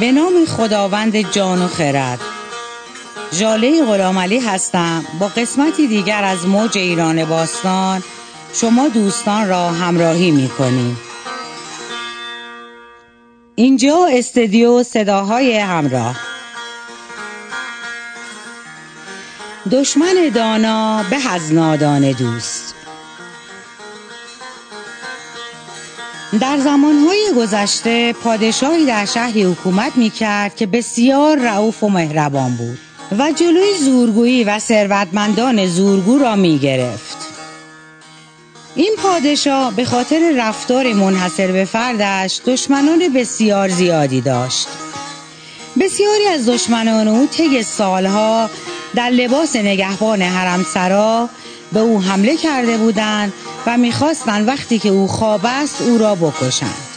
به نام خداوند جان و خرد. جاله غلام علی هستم. با قسمتی دیگر از موج ایران باستان شما دوستان را همراهی می کنیم اینجا استدیو صداهای همراه. دشمن دانا به از نادان دوست. در زمانهای گذشته پادشاهی در شهری حکومت می کرد که بسیار رعوف و مهربان بود و جلوی زورگویی و ثروتمندان زورگو را می گرفت. این پادشاه به خاطر رفتار منحصر به فردش دشمنان بسیار زیادی داشت. بسیاری از دشمنان او طی سالها در لباس نگهبان حرمسرا به او حمله کرده بودند و می‌خواستند وقتی که او خواب است او را بکشند.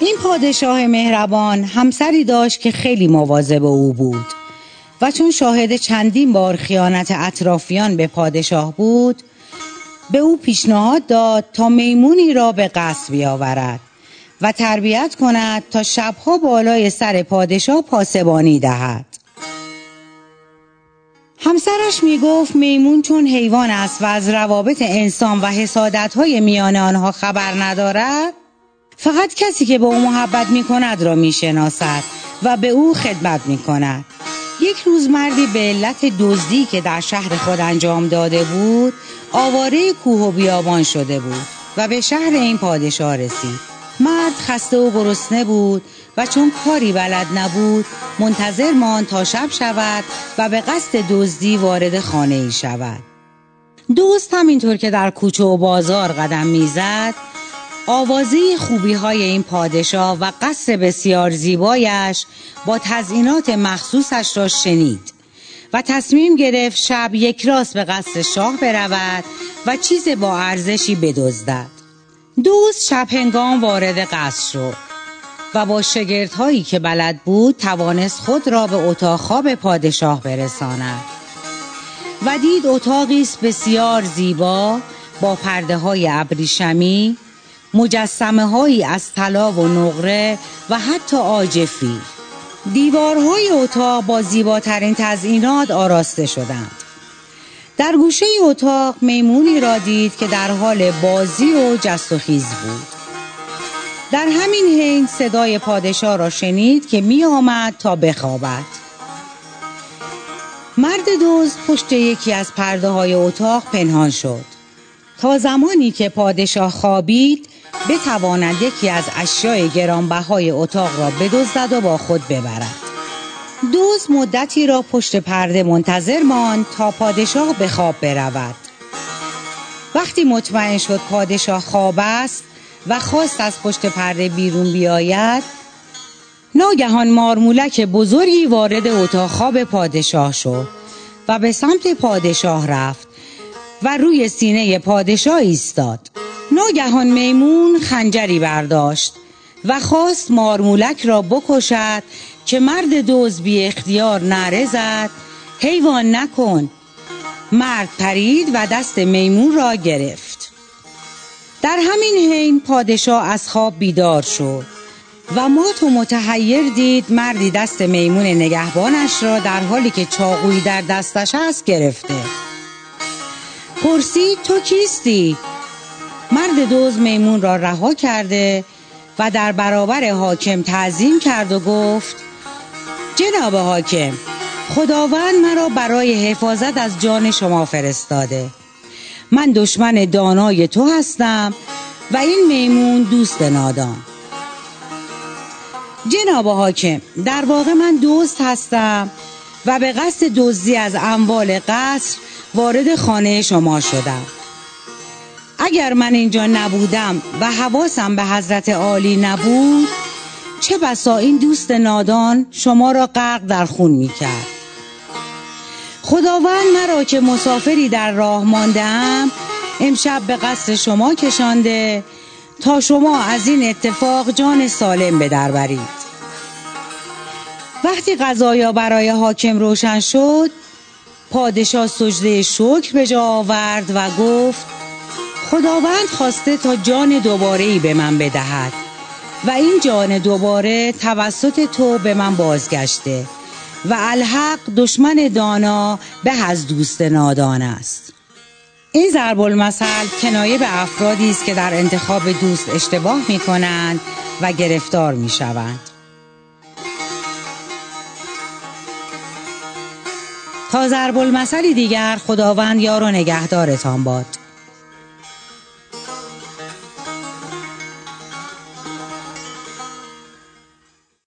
این پادشاه مهربان همسری داشت که خیلی مواظب او بود و چون شاهد چندین بار خیانت اطرافیان به پادشاه بود به او پیشنهاد داد تا میمونی را به قصد بیاورد و تربیت کند تا شبها بالای سر پادشاه پاسبانی دهد. همسرش می گفت میمون چون حیوان است و از روابط انسان و حسادت های میان آنها خبر ندارد فقط کسی که به او محبت می کند را می شناسد و به او خدمت می کند یک روز مردی به علت دزدی که در شهر خود انجام داده بود آواره کوه و بیابان شده بود و به شهر این پادشاه رسید. مرد خسته و گرسنه بود و چون کاری بلد نبود منتظر ماند تا شب شود و به قصد دزدی وارد خانه ای شود. دوست همینطور که در کوچه و بازار قدم می‌زد آوازه خوبی های این پادشاه و قصر بسیار زیبایش با تزئینات مخصوصش را شنید و تصمیم گرفت شب یک راست به قصر شاه برود و چیز با ارزشی بدزدد. دوست شب هنگام وارد قصر شد و با شگردهایی که بلد بود توانست خود را به اتاق خواب پادشاه برساند و دید اتاقی است بسیار زیبا با پرده های ابریشمی مجسمه هایی از طلا و نقره و حتی آجفی دیوارهای اتاق با زیباترین تزئینات آراسته شدند. در گوشه اتاق میمونی را دید که در حال بازی و جست و خیز بود. در همین حین صدای پادشاه را شنید که می آمد تا بخوابد. مرد دوز پشت یکی از پرده های اتاق پنهان شد. تا زمانی که پادشاه خوابید بتواند یکی از اشیای گرانبهای اتاق را بدزدد و با خود ببرد. دوز مدتی را پشت پرده منتظر ماند تا پادشاه به خواب برود. وقتی مطمئن شد پادشاه خواب است و خواست از پشت پرده بیرون بیاید ناگهان مارمولک بزرگی وارد اتاق خواب پادشاه شد و به سمت پادشاه رفت و روی سینه پادشاه ایستاد. ناگهان میمون خنجری برداشت. و خواست مارمولک را بکشد که مرد دوز بی اختیار نره زد. حیوان نکن. مرد پرید و دست میمون را گرفت. در همین حین پادشاه از خواب بیدار شد و مات و متحیر دید مردی دست میمون نگهبانش را در حالی که چاقویی در دستش است گرفته. پرسید تو کیستی؟ مرد دوز میمون را رها کرده و در برابر حاکم تعظیم کرد و گفت جناب حاکم خداوند مرا برای حفاظت از جان شما فرستاده. من دشمن دانای تو هستم و این میمون دوست نادان. جناب حاکم در واقع من دوست هستم و به قصد دزدی از اموال قصر وارد خانه شما شدم. اگر من اینجا نبودم و حواسم به حضرت عالی نبود چه بسا این دوست نادان شما را غرق در خون می کرد خداوند مرا که مسافری در راه ماندم امشب به قصر شما کشانده تا شما از این اتفاق جان سالم به در برید وقتی قضایا برای حاکم روشن شد پادشاه سجده شکر به جا آورد و گفت خداوند خواسته تا جان دوباره ای به من بدهد. و این جان دوباره توسط تو به من بازگشته و الحق دشمن دانا به از دوست نادان است. این ضرب المثل کنایه به افرادی است که در انتخاب دوست اشتباه می کنند و گرفتار می شوند. تا ضرب المثلی دیگر خداوند یار و نگهدارتان باد.